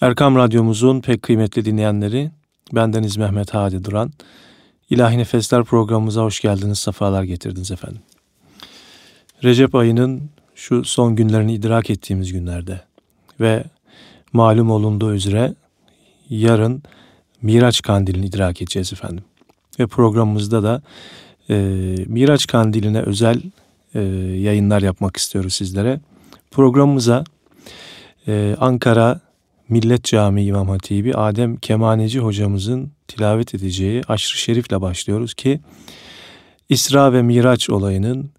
Erkam Radyomuzun pek kıymetli dinleyenleri, bendeniz Mehmet Hadi Duran. İlahi Nefesler programımıza hoş geldiniz, sefalar getirdiniz efendim. Recep ayının şu son günlerini idrak ettiğimiz günlerde ve malum olunduğu üzere yarın Miraç Kandili'ni idrak edeceğiz efendim. Ve programımızda da e, Miraç Kandili'ne özel e, yayınlar yapmak istiyoruz sizlere. Programımıza e, Ankara Millet Camii İmam Hatibi Adem Kemaneci hocamızın tilavet edeceği Aşrı Şerif'le başlıyoruz ki İsra ve Miraç olayının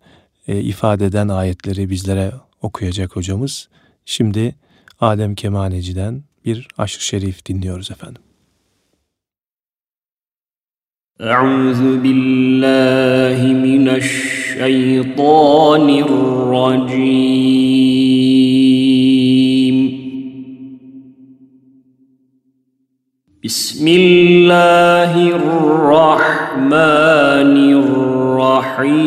e, ifade eden ayetleri bizlere okuyacak hocamız. Şimdi Adem Kemaneci'den bir Aşrı Şerif dinliyoruz efendim. Euzu billahi mineşşeytanirracim بسم الله الرحمن الرحيم.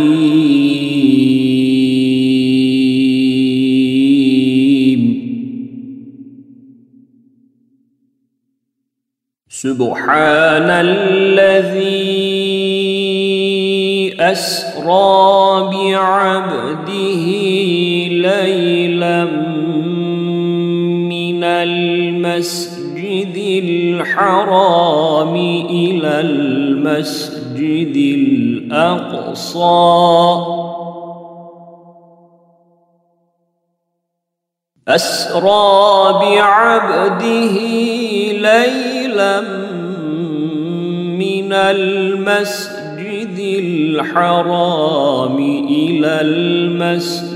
سبحان الذي أسرى بعبده ليلا من المسجد الحرام إلى المسجد الأقصى. أسرى بعبده ليلا من المسجد الحرام إلى المسجد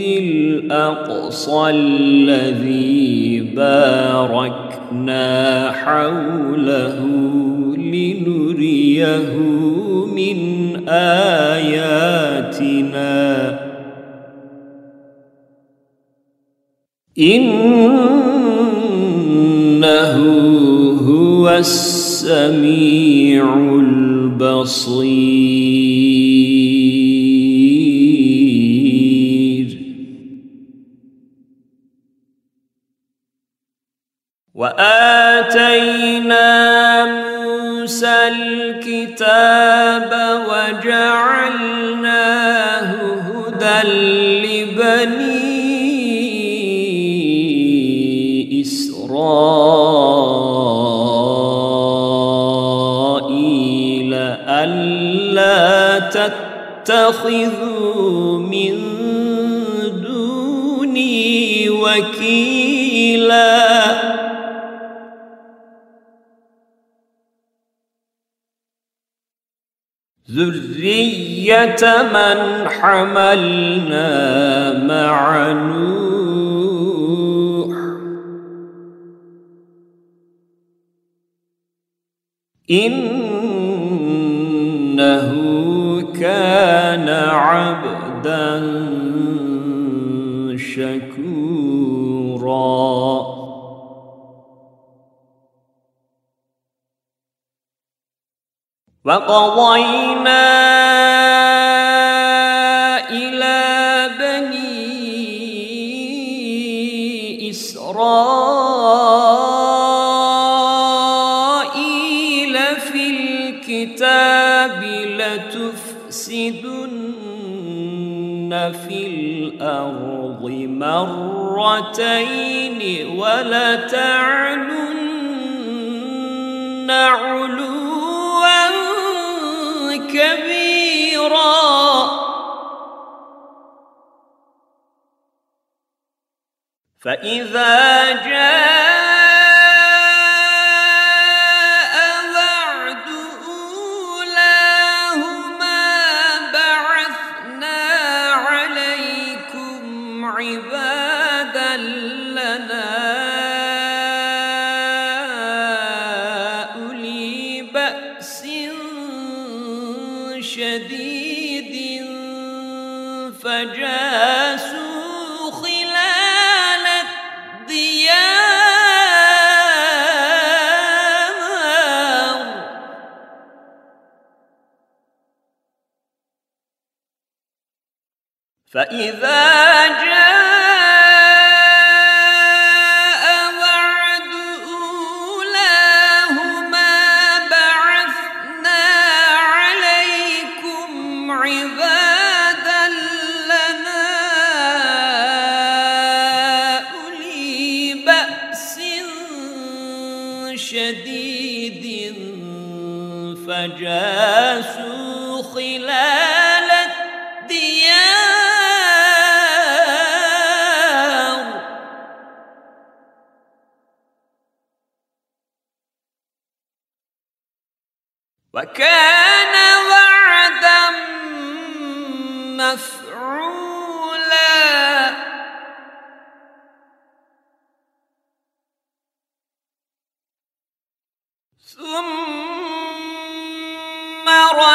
الأقصى الذي بارك باركنا حوله لنريه من آياتنا. إنه هو السميع البصير. ذرية من حملنا مع نوح. إنه كان عبدا شكورا. وقضينا لتفسدن في الأرض مرتين ولتعلن علوا كبيرا. فإذا جاء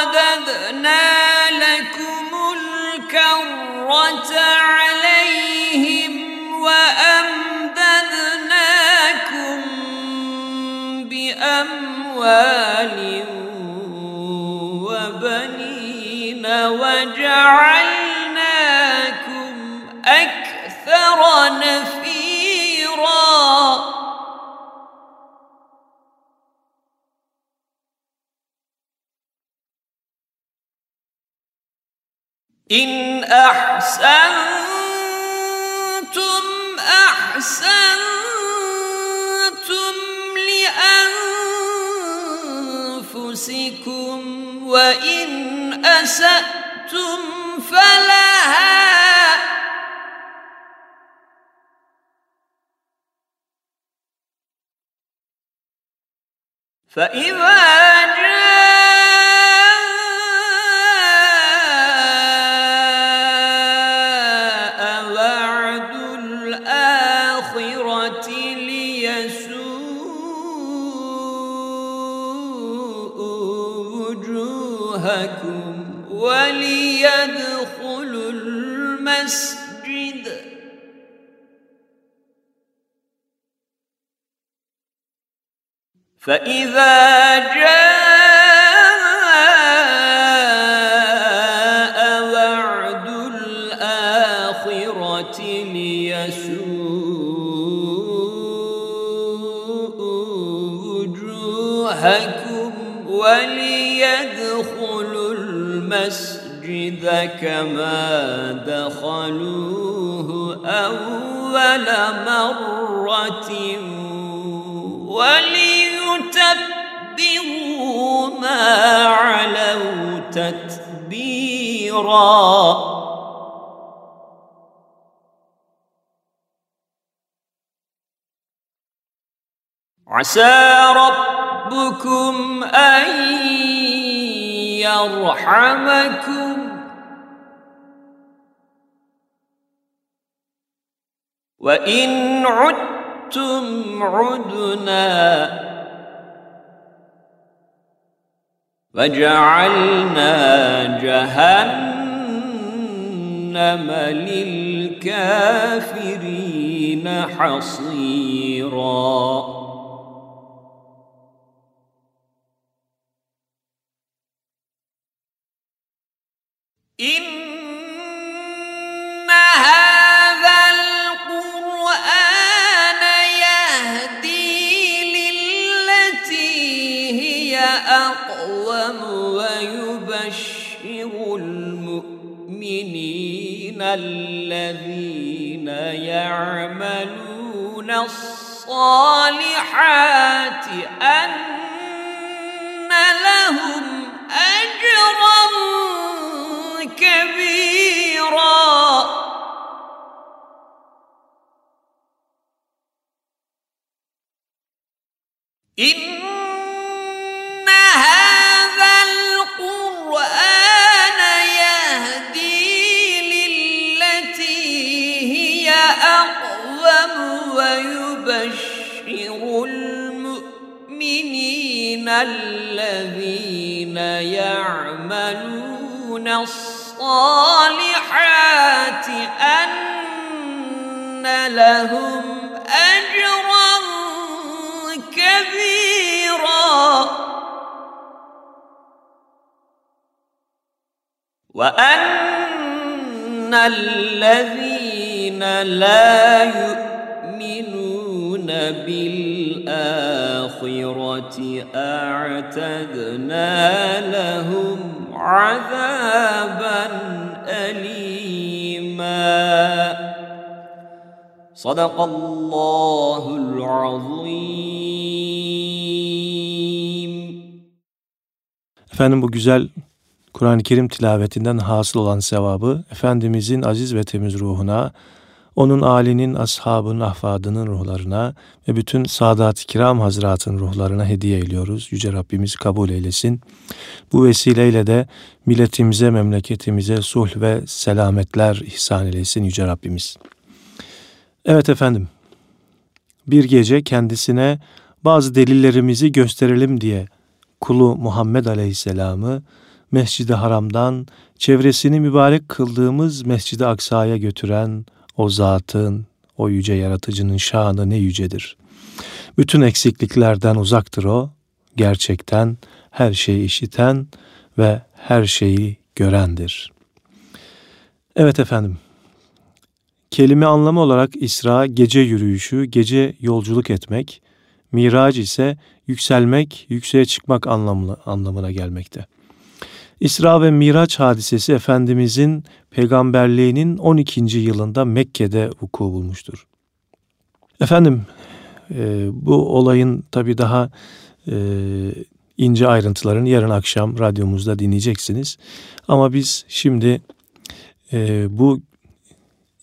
رددنا لكم الكرة عليهم وأمددناكم بأموال وبنين وجعلناكم إن أحسنتم أحسنتم لأنفسكم وإن أسأتم فلها فإذا جاء فإذا جاء وعد الآخرة ليسوءوا وجوهكم وليدخلوا المسجد كما دخلوه أول مرة وليتبروا تتبيرا. عسى ربكم أن يرحمكم. وإن عدتم عدنا وجعلنا جهنم للكافرين حصيراً. إن الذين يعملون الصالحات أن لهم أجرا كبيرا. إن الذين يعملون الصالحات أن لهم أجرا كبيرا. وأن الذين لا يؤمنون بالآخرة الآخرة أعتدنا لهم عذابا أليما صدق الله العظيم. Efendim bu güzel Kur'an-ı Kerim tilavetinden hasıl olan sevabı Efendimizin aziz ve temiz ruhuna onun âlinin, ashabının, ahfadının ruhlarına ve bütün Sadat-ı Kiram Hazretinin ruhlarına hediye ediyoruz. Yüce Rabbimiz kabul eylesin. Bu vesileyle de milletimize, memleketimize sulh ve selametler ihsan eylesin Yüce Rabbimiz. Evet efendim, bir gece kendisine bazı delillerimizi gösterelim diye kulu Muhammed Aleyhisselam'ı Mescid-i Haram'dan çevresini mübarek kıldığımız Mescid-i Aksa'ya götüren o zatın, o yüce yaratıcının şanı ne yücedir. Bütün eksikliklerden uzaktır o, gerçekten her şeyi işiten ve her şeyi görendir. Evet efendim, kelime anlamı olarak İsra gece yürüyüşü, gece yolculuk etmek, Miraç ise yükselmek, yükseğe çıkmak anlamına, gelmekte. İsra ve Miraç hadisesi Efendimizin peygamberliğinin 12. yılında Mekke'de vuku bulmuştur. Efendim e, bu olayın tabi daha e, ince ayrıntılarını yarın akşam radyomuzda dinleyeceksiniz. Ama biz şimdi e, bu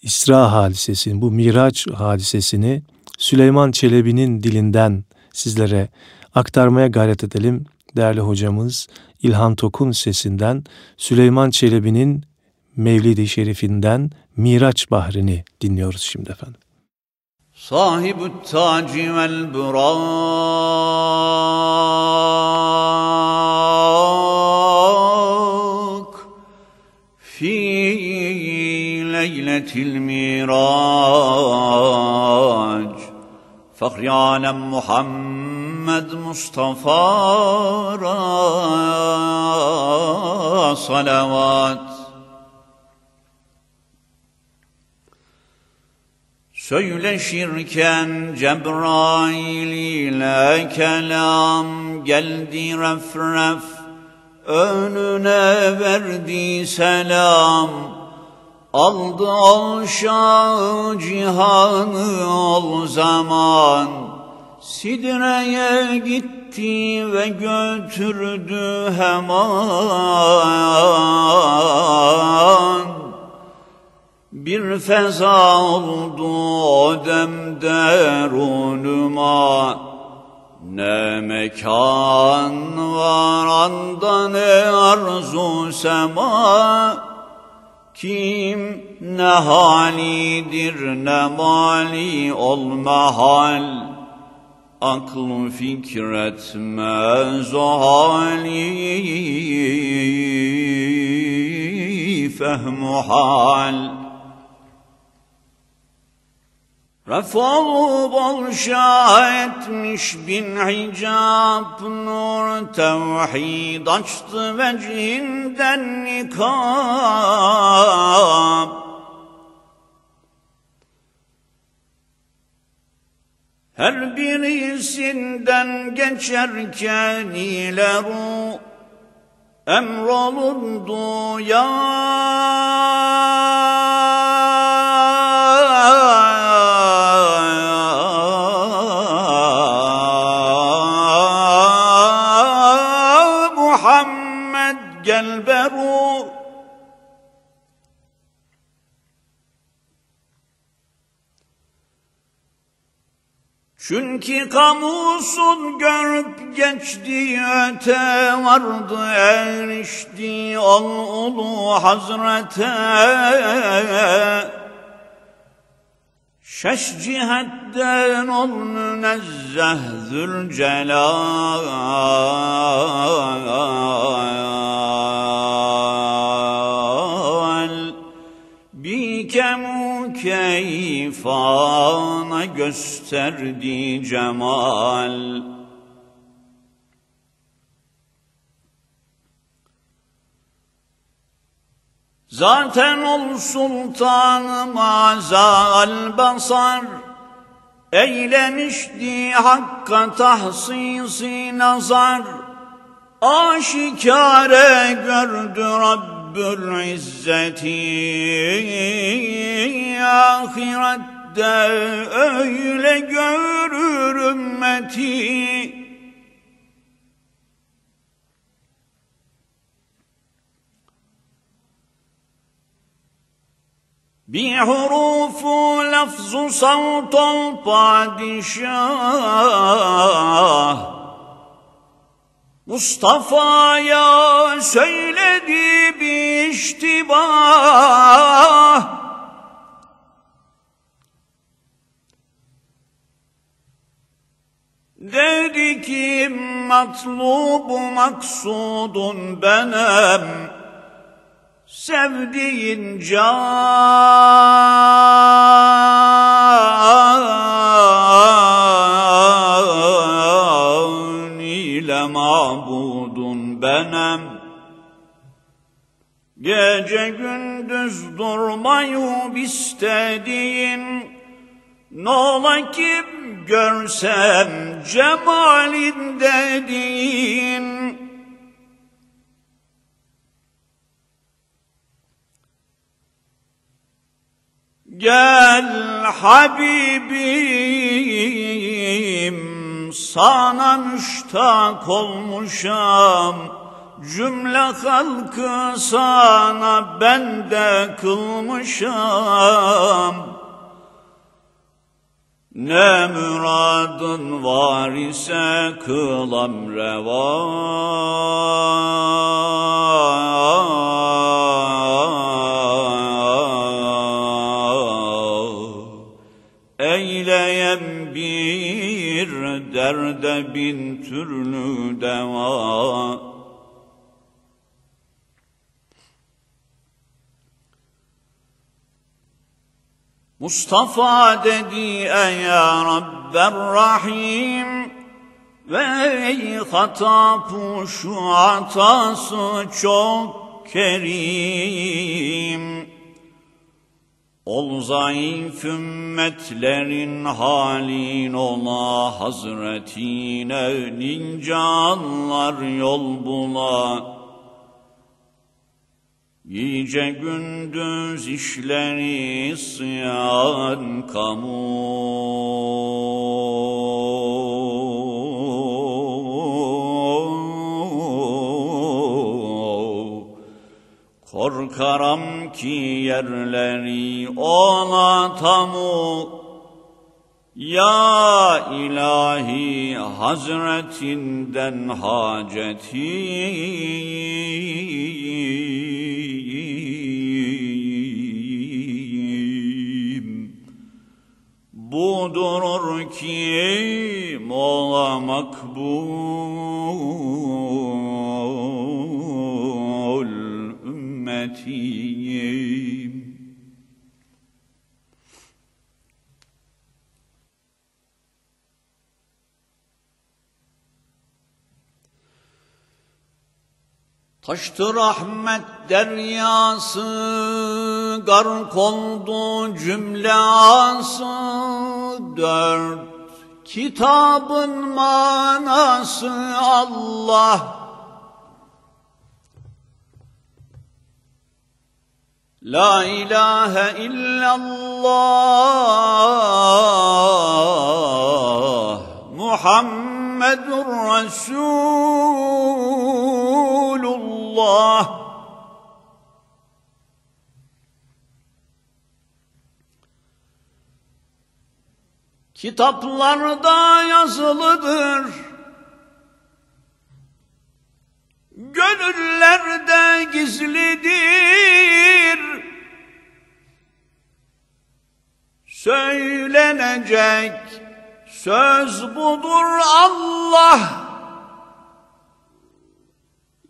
İsra hadisesini, bu Miraç hadisesini Süleyman Çelebi'nin dilinden sizlere aktarmaya gayret edelim. Değerli hocamız İlhan Tokun sesinden Süleyman Çelebi'nin Mevlid-i Şerifinden Miraç Bahri'ni dinliyoruz şimdi efendim. Sahibü taci vel burak Fi leyletil mirac Fahri alem Muhammed Mustafa salavat Söyleşirken Cebrail ile kelam geldi ref ref. Önüne verdi selam. Aldı ol şah cihanı ol zaman Sidre'ye gitti ve götürdü hemen. Bir feza oldu o demde runuma Ne mekan var anda ne arzu sema. Kim ne halidir ne mali ol mahal Aklı fikretmez hali fehmu hal Refol bol etmiş bin hicab nur tevhid açtı vecihinden nikab. Her birisinden geçerken ile ruh emrolundu ya Çünkü kamusun görüp geçti öte vardı erişti ol ulu hazrete. Şeş cihetten ol münezzeh zülcelal. Bi kemu keyfana gösterdi cemal. Zaten ol sultanım azal basar Eylemişti hakka tahsisi nazar. Aşikare gördü رب العزة ahirette öyle görür ümmeti بحروف لفظ صوت البادشاه Mustafa'ya söyledi bir iştibah. Dedi ki matlubu maksudun benem Sevdiğin can mabudun benem. Gece gündüz durmayı istediğin ne ola ki görsem cemalin dediğin. Gel Habibim sana müştak olmuşam Cümle halkı sana ben de kılmışam. Ne müradın var ise kılam reva Eyleyem bir derde bin türlü deva Mustafa dedi ey ya Rabber Rahim ve ey hatapı şu hatası çok kerim. Ol zayıf ümmetlerin halin ola hazretine nincanlar yol bula. Gece gündüz işleri isyan kamu Korkaram ki yerleri ona tamu. Ya ilahi hazretinden haceti. Budurur ki mola makbul ümmetiyim. Taştı rahmet deryası, gark oldu cümle dört kitabın manası Allah. La ilahe illallah Muhammedur Resulullah. Kitaplarda yazılıdır. Gönüllerde gizlidir Söylenecek söz budur Allah.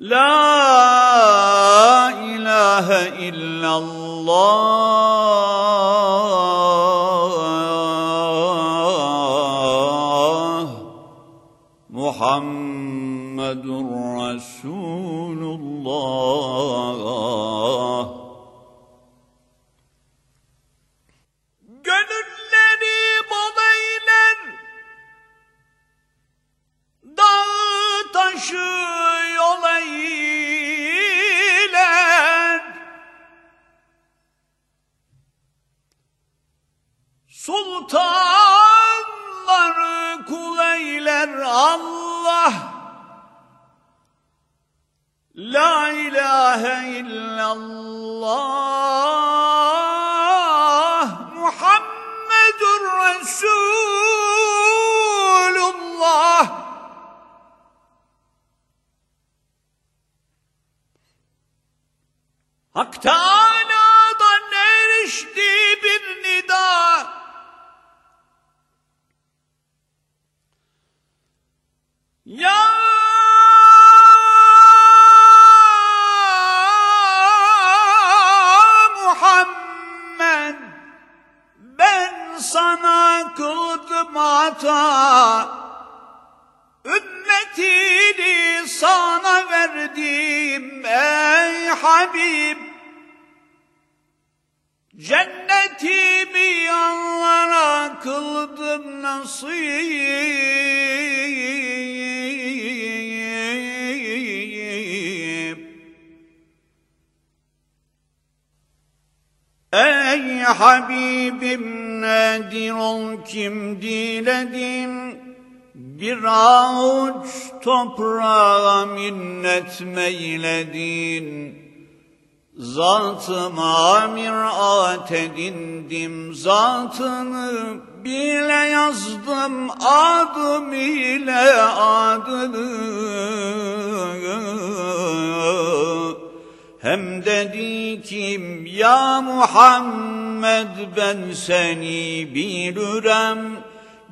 La ilahe illallah. Muhammedur Resulullah لا إله إلا الله محمد رسول الله. أكتاب sana verdim ey Habib. Cennetimi yanlara kıldım nasip. Ey Habibim nedir ol kim diledin? Bir avuç toprağa minnet meyledin. Zatıma mirat edindim zatını bile yazdım adım ile adını hem dedi kim ya Muhammed ben seni bilirim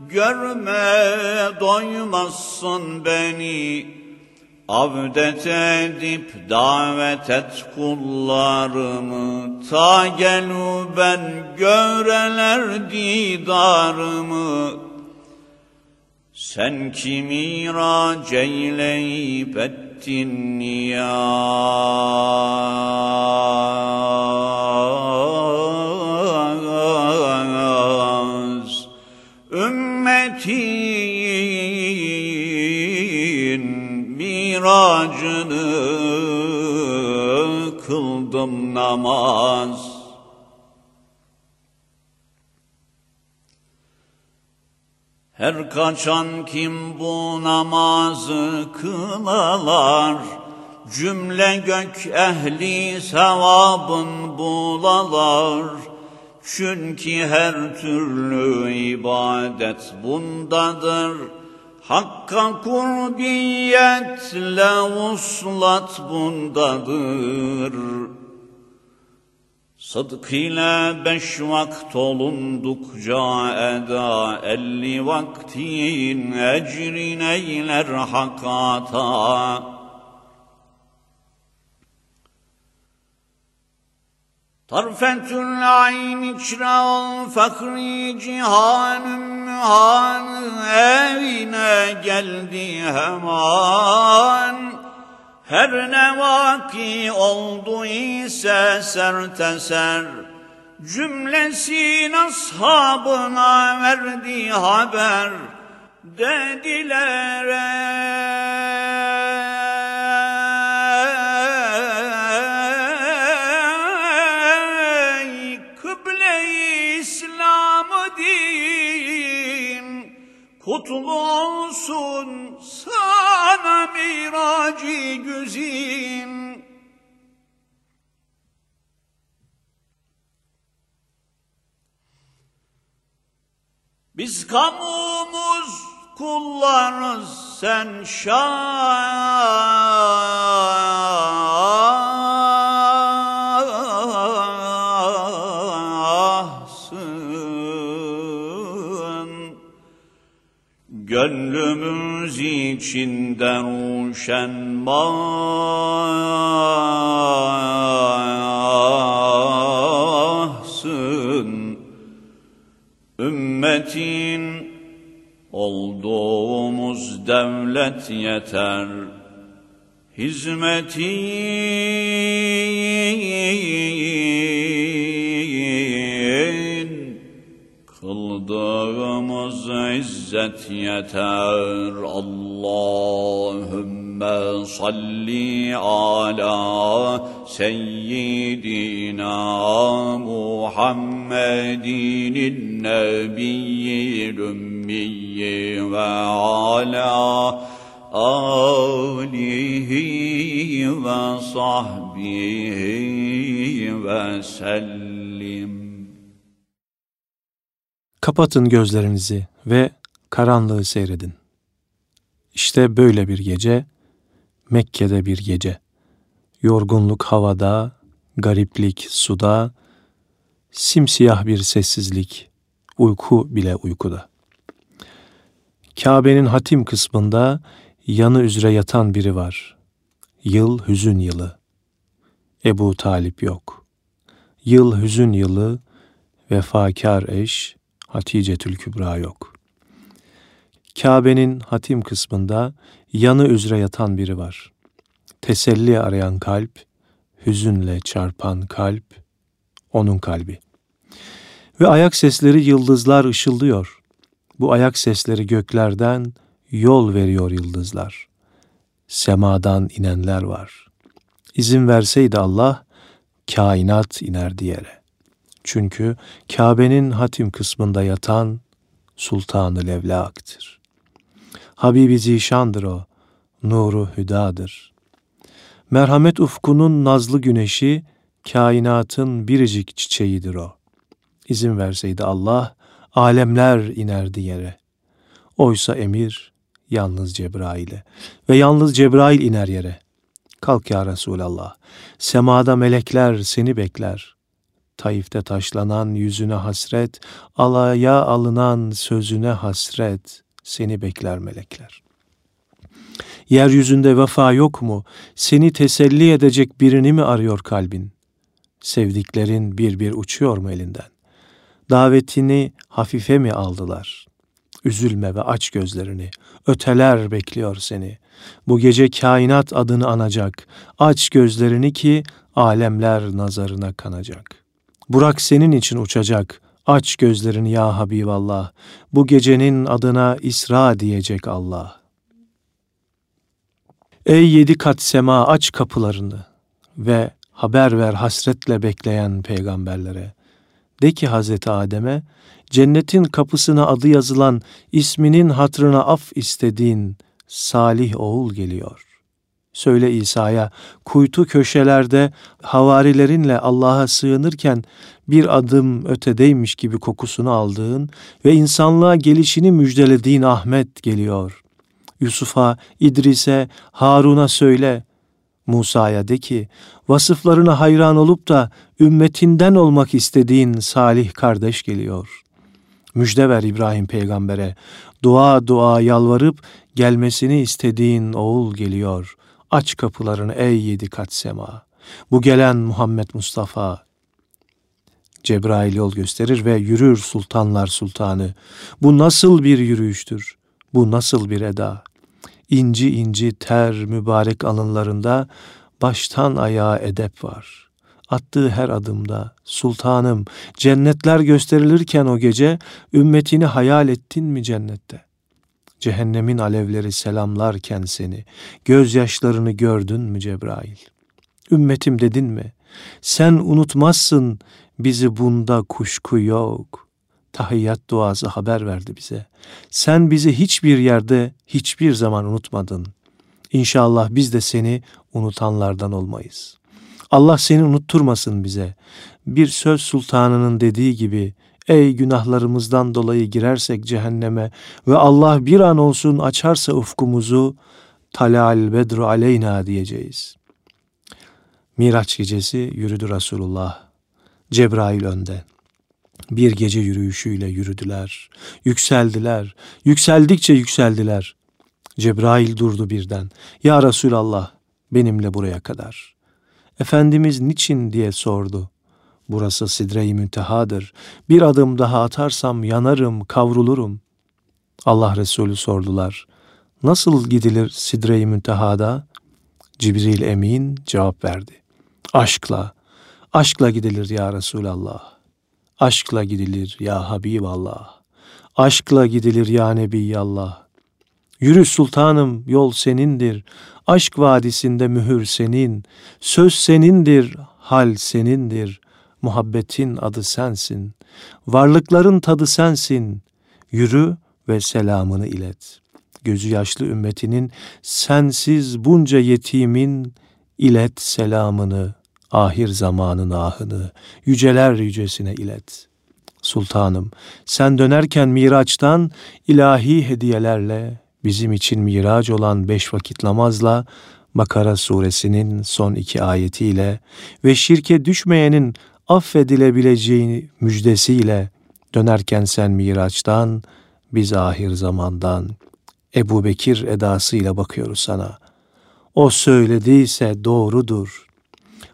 görme doymazsın beni. Avdet edip davet et kullarımı. Ta gelu ben göreler didarımı. Sen kimi irac eyleyip ettin niyaz Ümmetin miracını kıldım namaz. Her kaçan kim bu namazı kılalar, cümle gök ehli sevabın bulalar. Çünkü her türlü ibadet bundadır. Hakka kurbiyetle uslat bundadır. Sıdk ile beş vakt olundukça eda elli vaktin ecrin eyler hakata. Ayn içra ol fakri cihanın mühanı evine geldi hemen. Her ne vaki oldu ise serteser, cümlesin ashabına verdi haber, dediler ey olsun sana miracı güzin. Biz kamumuz kullarız sen şahsın. Gönlümüz içinde ruşen mahsın. Ümmetin olduğumuz devlet yeter. Hizmetin kıldığımız izzet yeter. Allahümme salli ala seyyidina Muhammedin nebiyyil ümmiyyi ve ala alihi ve Kapatın gözlerinizi ve karanlığı seyredin. İşte böyle bir gece, Mekke'de bir gece. Yorgunluk havada, gariplik suda, simsiyah bir sessizlik, uyku bile uykuda. Kabe'nin hatim kısmında yanı üzere yatan biri var. Yıl hüzün yılı. Ebu Talip yok. Yıl hüzün yılı, vefakar eş, Hatice Kübra yok. Kabe'nin hatim kısmında yanı üzere yatan biri var. Teselli arayan kalp, hüzünle çarpan kalp, onun kalbi. Ve ayak sesleri yıldızlar ışıldıyor. Bu ayak sesleri göklerden yol veriyor yıldızlar. Semadan inenler var. İzin verseydi Allah, kainat inerdi yere. Çünkü Kabe'nin hatim kısmında yatan Sultanı Levlak'tır. Habibi Zişandır o, nuru hüdadır. Merhamet ufkunun nazlı güneşi, kainatın biricik çiçeğidir o. İzin verseydi Allah, alemler inerdi yere. Oysa emir yalnız Cebrail'e ve yalnız Cebrail iner yere. Kalk ya Resulallah, semada melekler seni bekler. Taif'te taşlanan yüzüne hasret, alaya alınan sözüne hasret, seni bekler melekler. Yeryüzünde vefa yok mu? Seni teselli edecek birini mi arıyor kalbin? Sevdiklerin bir bir uçuyor mu elinden? Davetini hafife mi aldılar? Üzülme ve aç gözlerini. Öteler bekliyor seni. Bu gece kainat adını anacak. Aç gözlerini ki alemler nazarına kanacak. Burak senin için uçacak. Aç gözlerini ya Habiballah. Bu gecenin adına İsra diyecek Allah. Ey yedi kat sema aç kapılarını ve haber ver hasretle bekleyen peygamberlere. De ki Hazreti Adem'e, cennetin kapısına adı yazılan, isminin hatrına af istediğin salih oğul geliyor. Söyle İsa'ya, kuytu köşelerde havarilerinle Allah'a sığınırken bir adım ötedeymiş gibi kokusunu aldığın ve insanlığa gelişini müjdelediğin Ahmet geliyor. Yusuf'a, İdris'e, Harun'a söyle, Musa'ya de ki, vasıflarına hayran olup da ümmetinden olmak istediğin salih kardeş geliyor. Müjde ver İbrahim peygambere, dua dua yalvarıp gelmesini istediğin oğul geliyor. Aç kapılarını ey yedi kat sema. Bu gelen Muhammed Mustafa. Cebrail yol gösterir ve yürür sultanlar sultanı. Bu nasıl bir yürüyüştür? Bu nasıl bir eda? İnci inci ter mübarek alınlarında baştan ayağa edep var. Attığı her adımda sultanım cennetler gösterilirken o gece ümmetini hayal ettin mi cennette? Cehennemin alevleri selamlarken seni gözyaşlarını gördün mü Cebrail? Ümmetim dedin mi? Sen unutmazsın bizi bunda kuşku yok.'' tahiyyat duası haber verdi bize. Sen bizi hiçbir yerde hiçbir zaman unutmadın. İnşallah biz de seni unutanlardan olmayız. Allah seni unutturmasın bize. Bir söz sultanının dediği gibi ey günahlarımızdan dolayı girersek cehenneme ve Allah bir an olsun açarsa ufkumuzu talal bedru aleyna diyeceğiz. Miraç gecesi yürüdü Resulullah. Cebrail önde bir gece yürüyüşüyle yürüdüler, yükseldiler, yükseldikçe yükseldiler. Cebrail durdu birden. Ya Resulallah benimle buraya kadar. Efendimiz niçin diye sordu. Burası sidre-i müntehadır. Bir adım daha atarsam yanarım, kavrulurum. Allah Resulü sordular. Nasıl gidilir sidre-i müntehada? Cibril Emin cevap verdi. Aşkla, aşkla gidilir ya Resulallah. Aşkla gidilir ya Habiballah. Aşkla gidilir ya Nebiyallah. Yürü sultanım yol senindir. Aşk vadisinde mühür senin. Söz senindir, hal senindir. Muhabbetin adı sensin. Varlıkların tadı sensin. Yürü ve selamını ilet. Gözü yaşlı ümmetinin sensiz bunca yetimin ilet selamını ahir zamanın ahını yüceler yücesine ilet. Sultanım sen dönerken miraçtan ilahi hediyelerle bizim için miraç olan beş vakit namazla Bakara suresinin son iki ayetiyle ve şirke düşmeyenin affedilebileceğini müjdesiyle dönerken sen Miraç'tan, biz ahir zamandan Ebu Bekir edasıyla bakıyoruz sana. O söylediyse doğrudur.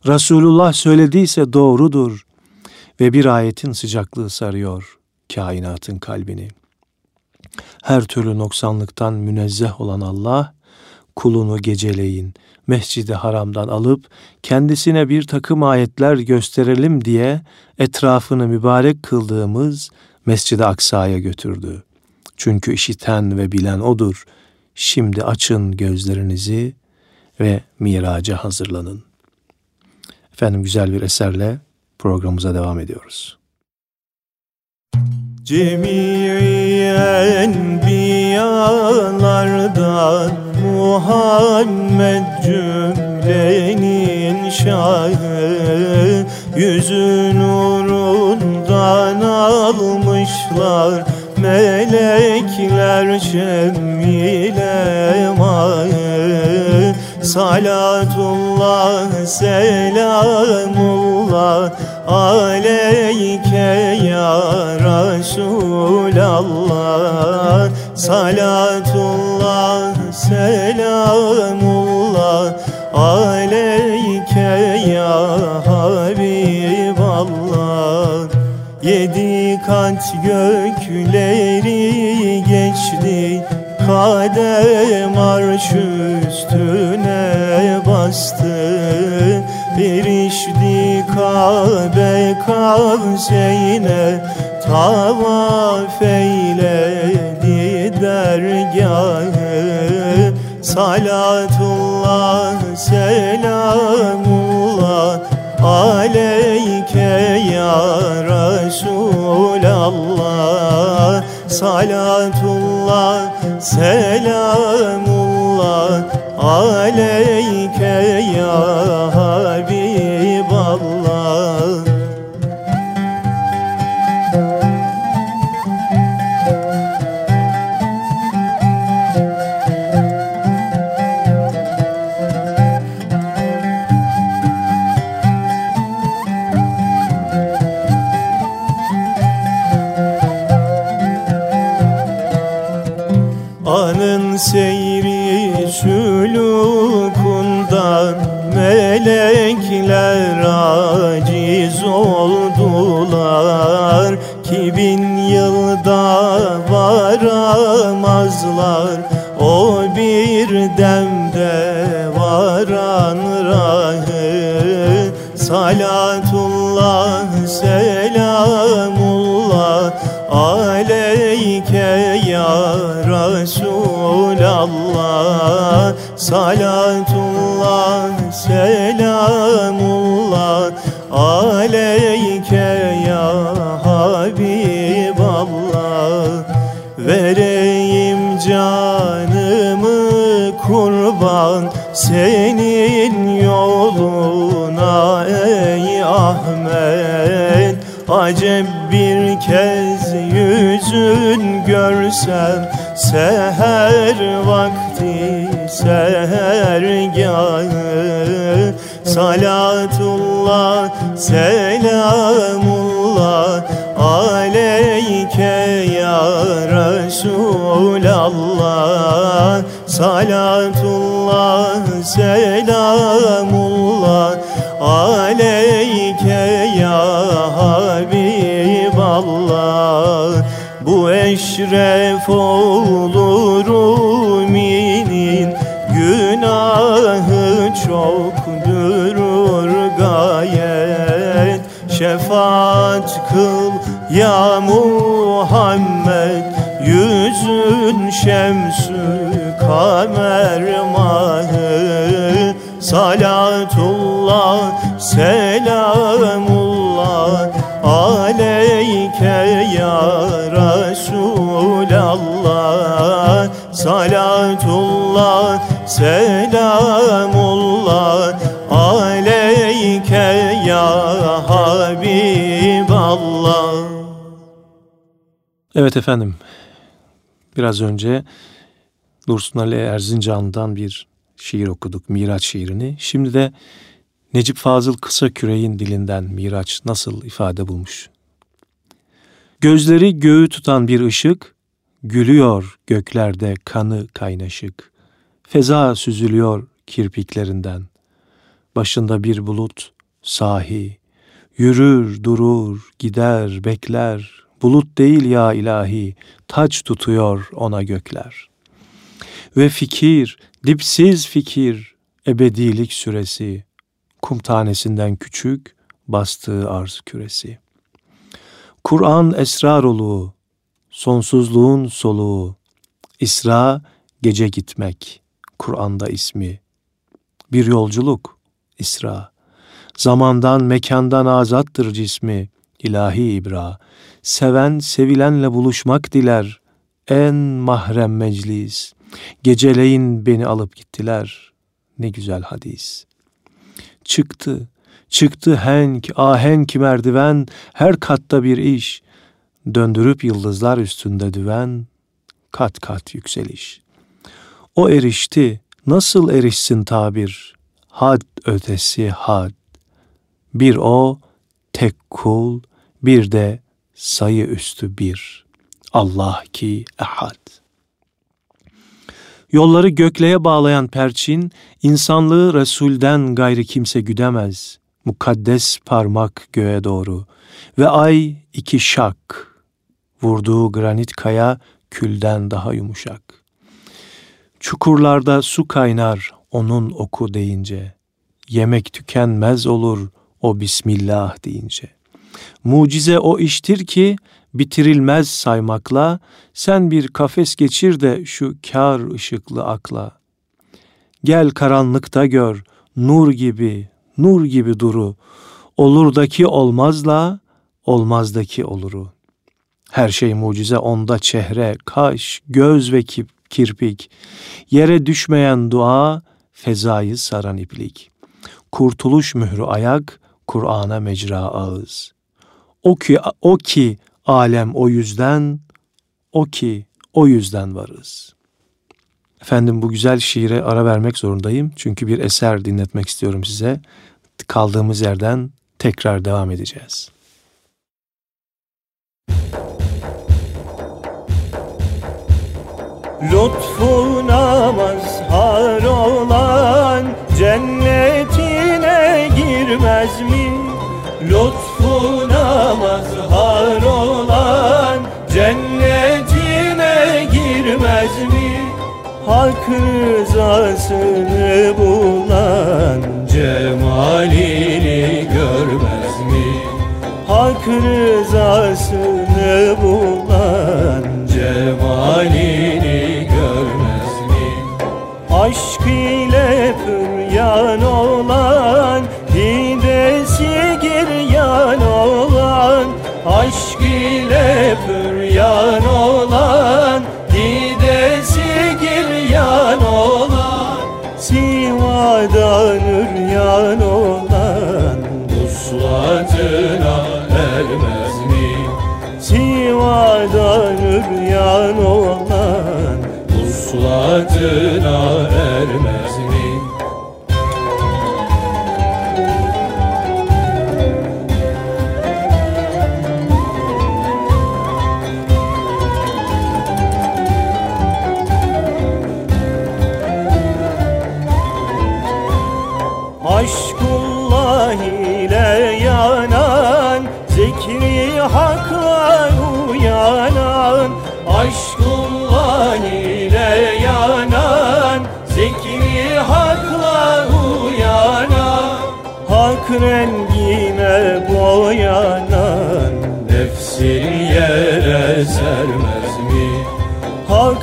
Resulullah söylediyse doğrudur. Ve bir ayetin sıcaklığı sarıyor kainatın kalbini. Her türlü noksanlıktan münezzeh olan Allah, kulunu geceleyin Mescid-i Haram'dan alıp kendisine bir takım ayetler gösterelim diye etrafını mübarek kıldığımız Mescid-i Aksa'ya götürdü. Çünkü işiten ve bilen odur. Şimdi açın gözlerinizi ve miraca hazırlanın. Efendim güzel bir eserle programımıza devam ediyoruz. Cemiyen enbiyalardan Muhammed cümlenin şahı Yüzü nurundan almışlar Melekler şemile mağı. Salatullah selamullah aleyke ya Resulallah Salatullah selamullah aleyke ya Habiballah. Yedi kat gökleri geçti Kadem arş üstüne bastı. Erişti Kabe kavseyne Tavaf eyledi dergahı Salatullah selamullah Aleyke ya Resulallah. Salatullah selamullah Aleyke ya Habiballah Şefaat kıl ya Muhammed Yüzün şemsü kamer Evet efendim, biraz önce Dursun Ali Erzincan'dan bir şiir okuduk, Miraç şiirini. Şimdi de Necip Fazıl Kısa Küreğin dilinden Miraç nasıl ifade bulmuş? Gözleri göğü tutan bir ışık, gülüyor göklerde kanı kaynaşık. Feza süzülüyor kirpiklerinden. Başında bir bulut, sahi, yürür, durur, gider, bekler. Bulut değil ya ilahi, taç tutuyor ona gökler. Ve fikir, dipsiz fikir, ebedilik süresi, kum tanesinden küçük, bastığı arz küresi. Kur'an esrar oluğu, sonsuzluğun soluğu, İsra gece gitmek, Kur'an'da ismi. Bir yolculuk, İsra. Zamandan, mekandan azattır cismi, ilahi ibra. Seven, sevilenle buluşmak diler, en mahrem meclis. Geceleyin beni alıp gittiler, ne güzel hadis. Çıktı, çıktı henk, ahenk merdiven, her katta bir iş. Döndürüp yıldızlar üstünde düven, kat kat yükseliş. O erişti, nasıl erişsin tabir? Had ötesi had. Bir o, tek kul, bir de sayı üstü bir. Allah ki ehad. Yolları gökleye bağlayan perçin, insanlığı Resul'den gayrı kimse güdemez. Mukaddes parmak göğe doğru ve ay iki şak. Vurduğu granit kaya külden daha yumuşak. Çukurlarda su kaynar onun oku deyince. Yemek tükenmez olur o Bismillah deyince. Mucize o iştir ki bitirilmez saymakla, sen bir kafes geçir de şu kar ışıklı akla. Gel karanlıkta gör, nur gibi, nur gibi duru, olurdaki olmazla, olmazdaki oluru. Her şey mucize onda çehre, kaş, göz ve kirpik, yere düşmeyen dua, fezayı saran iplik. Kurtuluş mührü ayak, Kur'an'a mecra ağız. O ki, o ki alem o yüzden, o ki o yüzden varız. Efendim bu güzel şiire ara vermek zorundayım. Çünkü bir eser dinletmek istiyorum size. Kaldığımız yerden tekrar devam edeceğiz. Lütfuna mazhar olan cennetine girmez mi? Lütfuna mazhar olan cennetine girmez mi? Hak rızasını bulan cemalini görmez mi? Hak rızasını bulan cemalini görmez mi? Aşk ile püryan olan püryan olan Hidesi giryan olan Sivadan üryan olan Vuslatına ermez mi? Sivadan üryan olan Vuslatına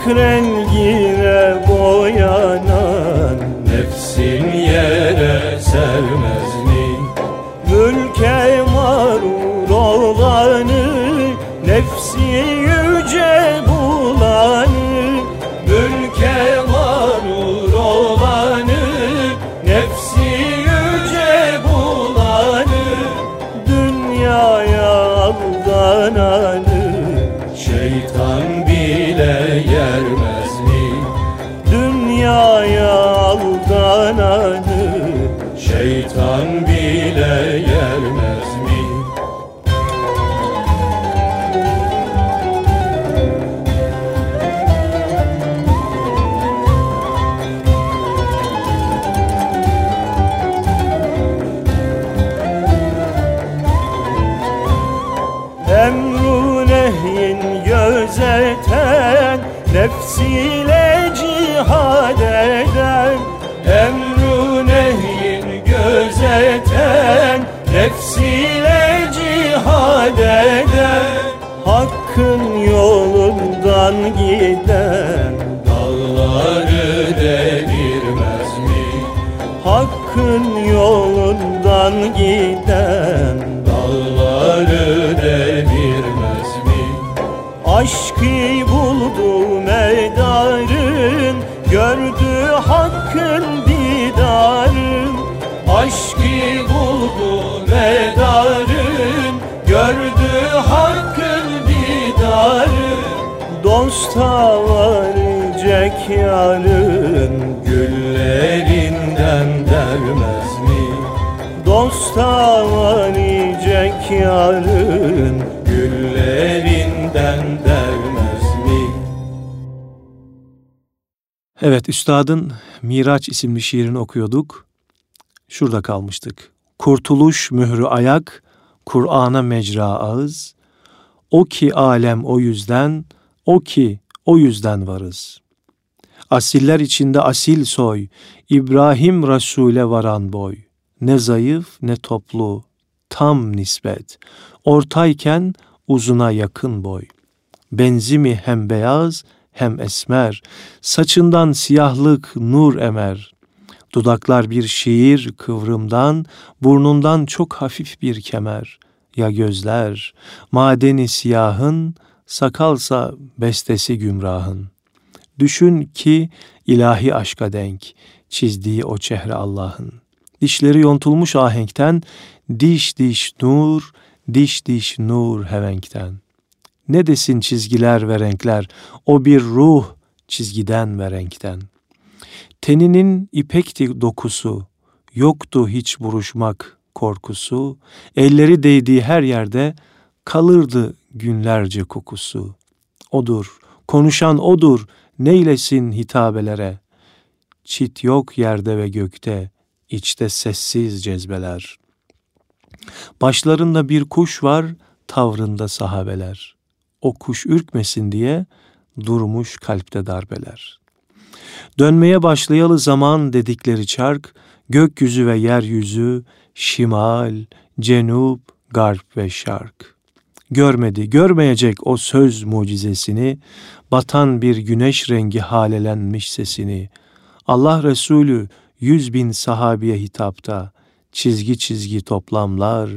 Hak rengine boyanan Üstad'ın Miraç isimli şiirini okuyorduk. Şurada kalmıştık. Kurtuluş mührü ayak, Kur'an'a mecra ağız. O ki alem o yüzden, o ki o yüzden varız. Asiller içinde asil soy, İbrahim Resul'e varan boy. Ne zayıf ne toplu, tam nispet. Ortayken uzuna yakın boy. Benzimi hem beyaz hem esmer. Saçından siyahlık nur emer. Dudaklar bir şiir kıvrımdan, burnundan çok hafif bir kemer. Ya gözler, madeni siyahın, sakalsa bestesi gümrahın. Düşün ki ilahi aşka denk, çizdiği o çehre Allah'ın. Dişleri yontulmuş ahenkten, diş diş nur, diş diş nur hevenkten. Ne desin çizgiler ve renkler, o bir ruh çizgiden ve renkten. Teninin ipekti dokusu, yoktu hiç buruşmak korkusu, elleri değdiği her yerde kalırdı günlerce kokusu. Odur, konuşan odur, neylesin hitabelere. Çit yok yerde ve gökte, içte sessiz cezbeler. Başlarında bir kuş var, tavrında sahabeler. O kuş ürkmesin diye durmuş kalpte darbeler. Dönmeye başlayalı zaman dedikleri çark, gökyüzü ve yeryüzü, şimal, cenup, garp ve şark. Görmedi, görmeyecek o söz mucizesini, batan bir güneş rengi halelenmiş sesini. Allah Resulü yüz bin sahabiye hitapta, çizgi çizgi toplamlar,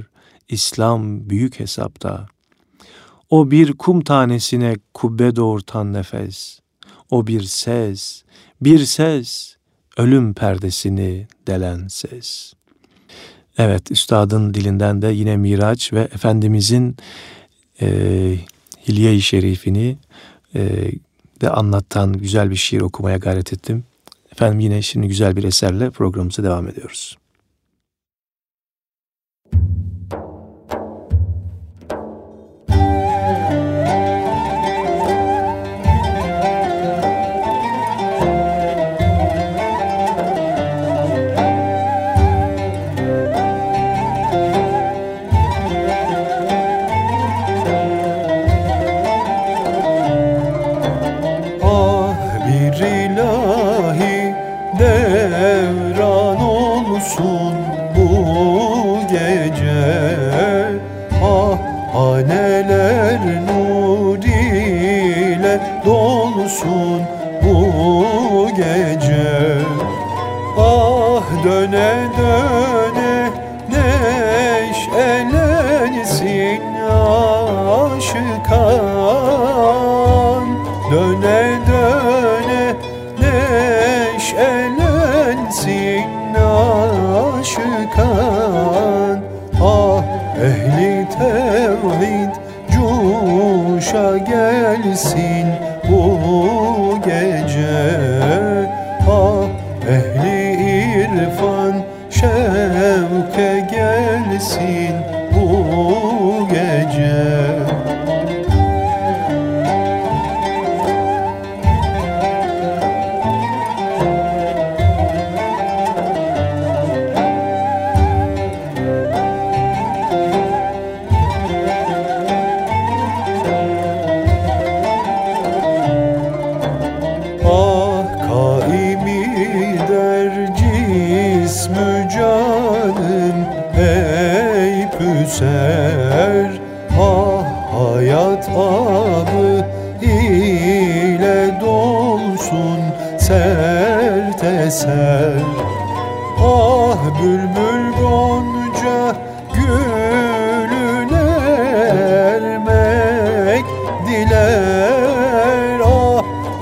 İslam büyük hesapta. O bir kum tanesine kubbe doğurtan nefes, o bir ses, bir ses, ölüm perdesini delen ses. Evet, üstadın dilinden de yine Miraç ve Efendimizin e, Hilye-i Şerifini e, de anlatan güzel bir şiir okumaya gayret ettim. Efendim yine şimdi güzel bir eserle programımıza devam ediyoruz.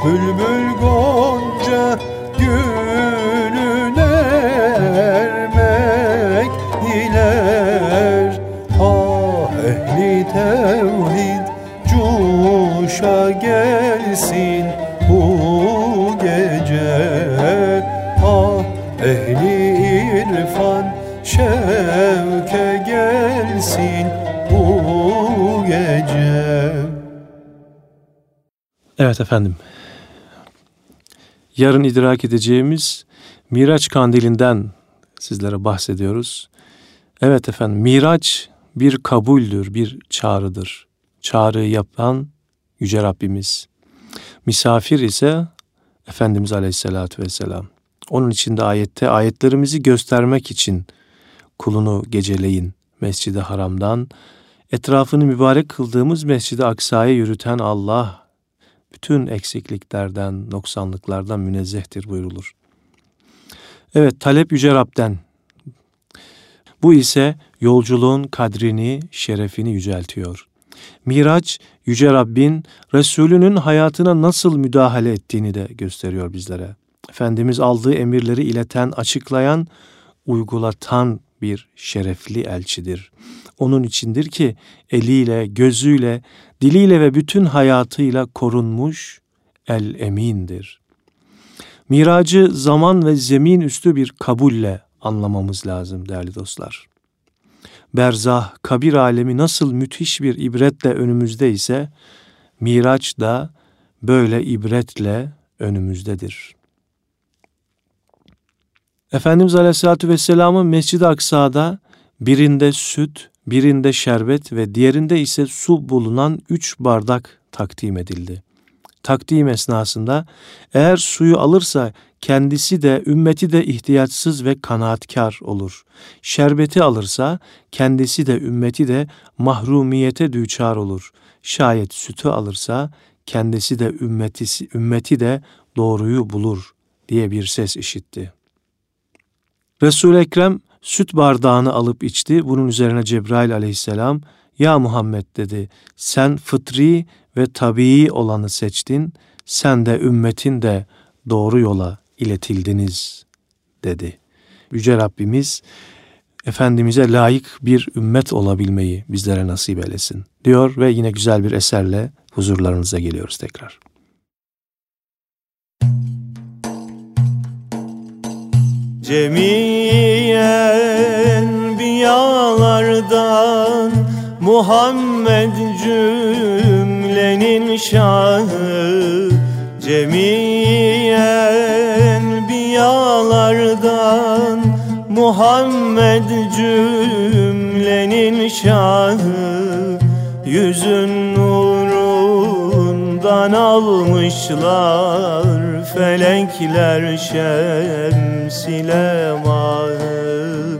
Bülbül gonca gülüne ermek diler Ah ehli tevhid cuşa gelsin bu gece. Ah ehli irfan şevke gelsin bu gece. Evet efendim. Yarın idrak edeceğimiz Miraç kandilinden sizlere bahsediyoruz. Evet efendim Miraç bir kabuldür, bir çağrıdır. Çağrı yapan Yüce Rabbimiz. Misafir ise Efendimiz Aleyhisselatü Vesselam. Onun için de ayette ayetlerimizi göstermek için kulunu geceleyin Mescid-i Haram'dan etrafını mübarek kıldığımız Mescid-i Aksa'ya yürüten Allah bütün eksikliklerden, noksanlıklardan münezzehtir buyrulur. Evet talep Yüce Rab'den. Bu ise yolculuğun kadrini, şerefini yüceltiyor. Miraç, Yüce Rabbin Resulünün hayatına nasıl müdahale ettiğini de gösteriyor bizlere. Efendimiz aldığı emirleri ileten, açıklayan, uygulatan bir şerefli elçidir. Onun içindir ki eliyle, gözüyle, diliyle ve bütün hayatıyla korunmuş el emindir. Miracı zaman ve zemin üstü bir kabulle anlamamız lazım değerli dostlar. Berzah, kabir alemi nasıl müthiş bir ibretle önümüzde ise Miraç da böyle ibretle önümüzdedir. Efendimiz Aleyhisselatü Vesselam'ın Mescid-i Aksa'da birinde süt, birinde şerbet ve diğerinde ise su bulunan üç bardak takdim edildi. Takdim esnasında eğer suyu alırsa kendisi de ümmeti de ihtiyaçsız ve kanaatkar olur. Şerbeti alırsa kendisi de ümmeti de mahrumiyete düçar olur. Şayet sütü alırsa kendisi de ümmeti, ümmeti de doğruyu bulur diye bir ses işitti. Resul-i Ekrem süt bardağını alıp içti. Bunun üzerine Cebrail aleyhisselam ya Muhammed dedi sen fıtri ve tabii olanı seçtin. Sen de ümmetin de doğru yola iletildiniz dedi. Yüce Rabbimiz Efendimiz'e layık bir ümmet olabilmeyi bizlere nasip eylesin diyor ve yine güzel bir eserle huzurlarınıza geliyoruz tekrar. Cemiyen biyalardan Muhammed cümlenin şahı. Cemiyen biyalardan Muhammed cümlenin şahı. Yüzün nurundan almışlar Felekler şems ile mahı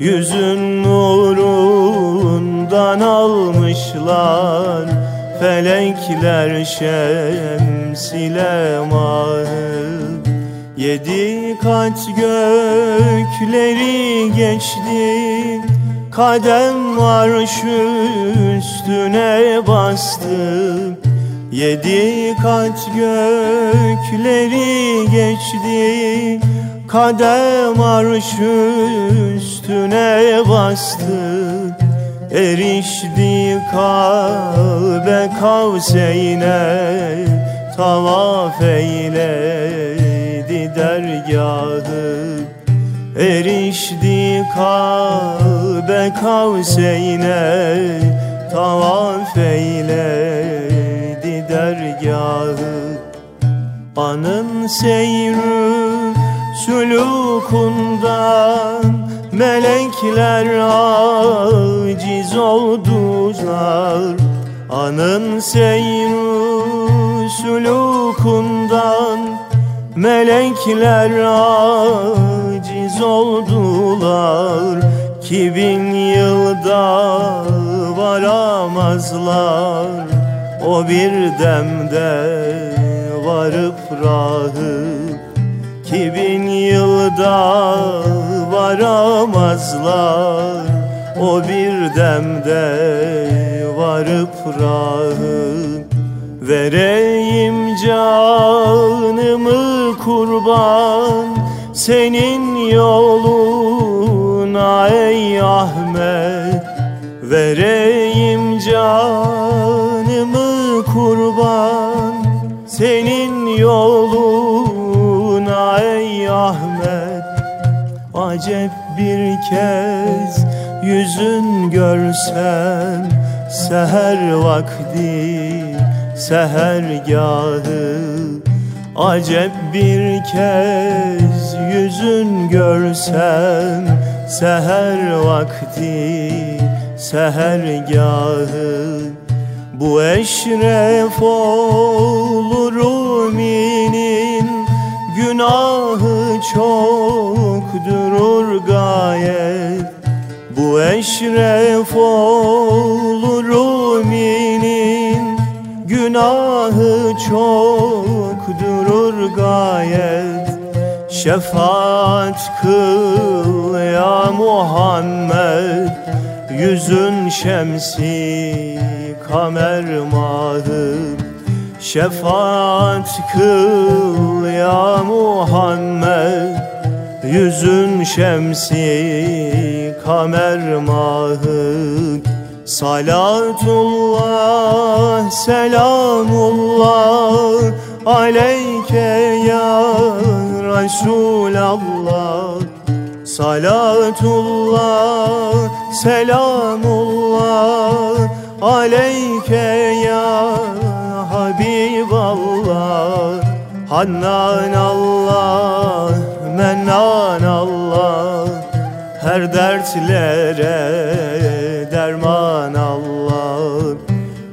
Yüzün nurundan almışlar Felekler şems ile mahı Yedi kat gökleri geçti Kadem arş üstüne bastı Yedi kat gökleri geçti Kadem arş üstüne bastı. Erişti Kabe Kavseyne Tavaf eyledi dergahı. Erişti Kabe Kavseyne Tavaf eyledi dergahı Anın seyrü sulukundan Melekler aciz oldular. Anın seyru sulukundan Melekler aciz oldular. Ki bin yılda varamazlar O bir demde varıp rahı ki bin yılda varamazlar. O bir demde varıp rahı Vereyim canımı kurban Senin yoluna ey Ahmet. Vereyim yoluna ey Ahmet. Acep bir kez yüzün görsem Seher vakti sehergahı. Acep bir kez yüzün görsem Seher vakti sehergahı Bu eşref olur uminin Günahı çok durur gayet. Bu eşref olur uminin Günahı çok durur gayet. Şefaat kıl ya Muhammed Yüzün şemsi kamer mahı Şefaat kıl ya Muhammed. Yüzün şemsi kamer mahı Salatullah selamullah Aleyke ya Resulallah. Salatullah selamullah Aleyke ya Habiballah. Hannan Allah Mennan Allah. Her dertlere derman Allah.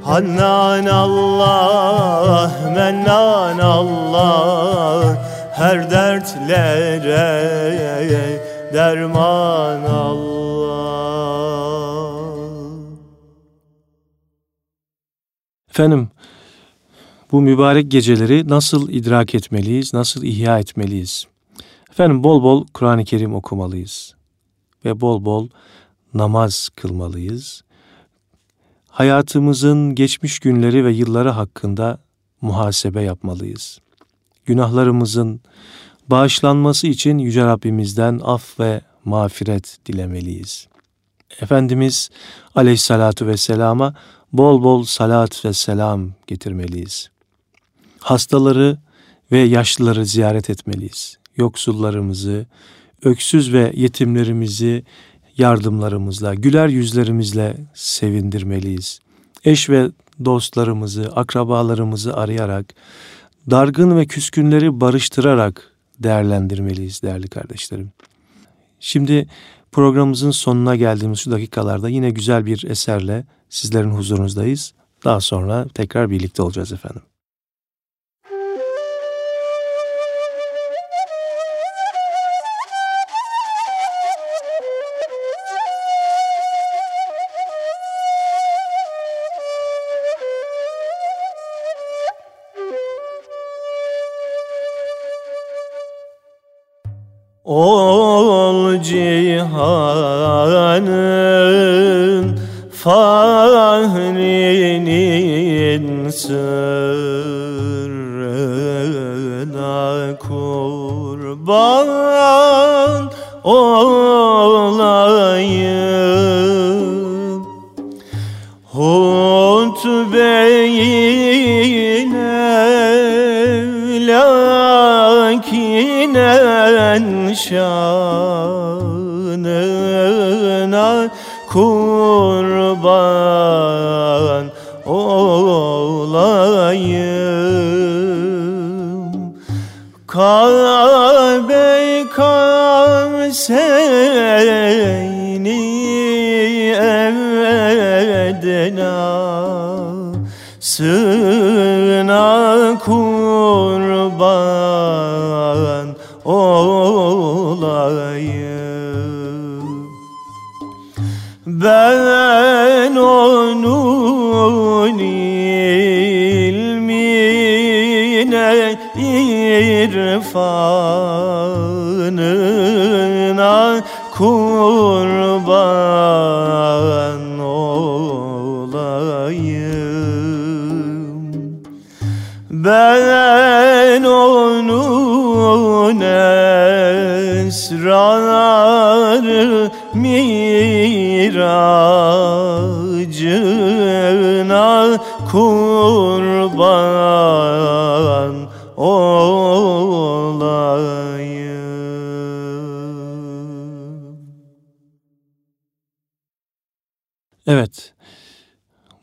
Hannan Allah Mennan Allah. Her dertlere derman Allah Efendim bu mübarek geceleri nasıl idrak etmeliyiz, nasıl ihya etmeliyiz? Efendim bol bol Kur'an-ı Kerim okumalıyız ve bol bol namaz kılmalıyız. Hayatımızın geçmiş günleri ve yılları hakkında muhasebe yapmalıyız. Günahlarımızın bağışlanması için Yüce Rabbimizden af ve mağfiret dilemeliyiz. Efendimiz aleyhissalatu vesselama bol bol salat ve selam getirmeliyiz. Hastaları ve yaşlıları ziyaret etmeliyiz. Yoksullarımızı, öksüz ve yetimlerimizi yardımlarımızla, güler yüzlerimizle sevindirmeliyiz. Eş ve dostlarımızı, akrabalarımızı arayarak, dargın ve küskünleri barıştırarak değerlendirmeliyiz değerli kardeşlerim. Şimdi programımızın sonuna geldiğimiz şu dakikalarda yine güzel bir eserle sizlerin huzurunuzdayız. Daha sonra tekrar birlikte olacağız efendim. Ol cihanın sırrına kurban olayım. Hutbeyine lakinen şanına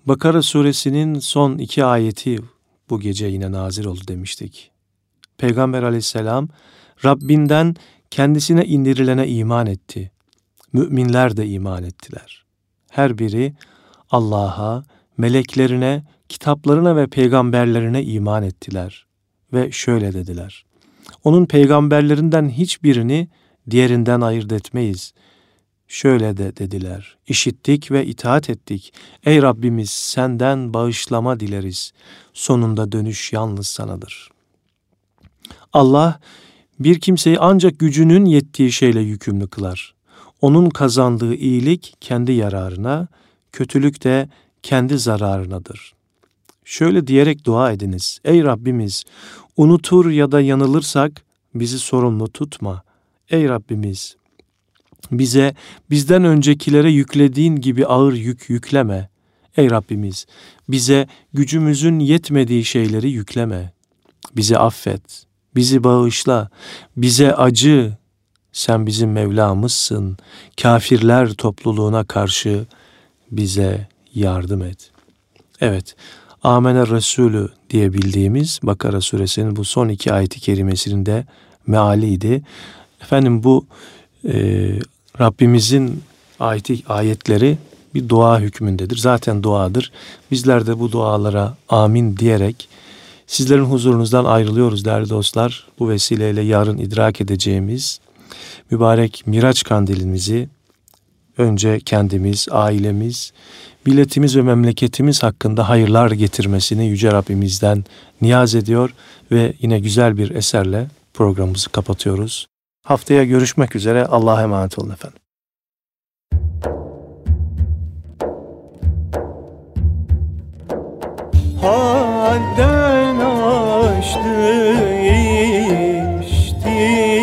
Bakara suresinin son iki ayeti bu gece yine nazil oldu demiştik. Peygamber aleyhisselam Rabbinden kendisine indirilene iman etti. Müminler de iman ettiler. Her biri Allah'a, meleklerine, kitaplarına ve peygamberlerine iman ettiler. Ve şöyle dediler. Onun peygamberlerinden hiçbirini diğerinden ayırt etmeyiz. Şöyle de dediler. İşittik ve itaat ettik. Ey Rabbimiz senden bağışlama dileriz. Sonunda dönüş yalnız sanadır. Allah bir kimseyi ancak gücünün yettiği şeyle yükümlü kılar. Onun kazandığı iyilik kendi yararına, kötülük de kendi zararınadır. Şöyle diyerek dua ediniz. Ey Rabbimiz, unutur ya da yanılırsak bizi sorumlu tutma. Ey Rabbimiz, bize bizden öncekilere yüklediğin gibi ağır yük yükleme. Ey Rabbimiz, bize gücümüzün yetmediği şeyleri yükleme. Bizi affet, bizi bağışla, bize acı. Sen bizim Mevlamızsın. Kafirler topluluğuna karşı bize yardım et. Evet, Amene Resulü diye bildiğimiz Bakara suresinin bu son iki ayeti kerimesinin de mealiydi. Efendim bu e, Rabbimizin ayeti, ayetleri bir dua hükmündedir. Zaten duadır. Bizler de bu dualara amin diyerek sizlerin huzurunuzdan ayrılıyoruz değerli dostlar. Bu vesileyle yarın idrak edeceğimiz mübarek Miraç kandilimizi önce kendimiz, ailemiz, milletimiz ve memleketimiz hakkında hayırlar getirmesini Yüce Rabbimizden niyaz ediyor ve yine güzel bir eserle programımızı kapatıyoruz. Haftaya görüşmek üzere. Allah'a emanet olun efendim. Hadden aştı iştiyakın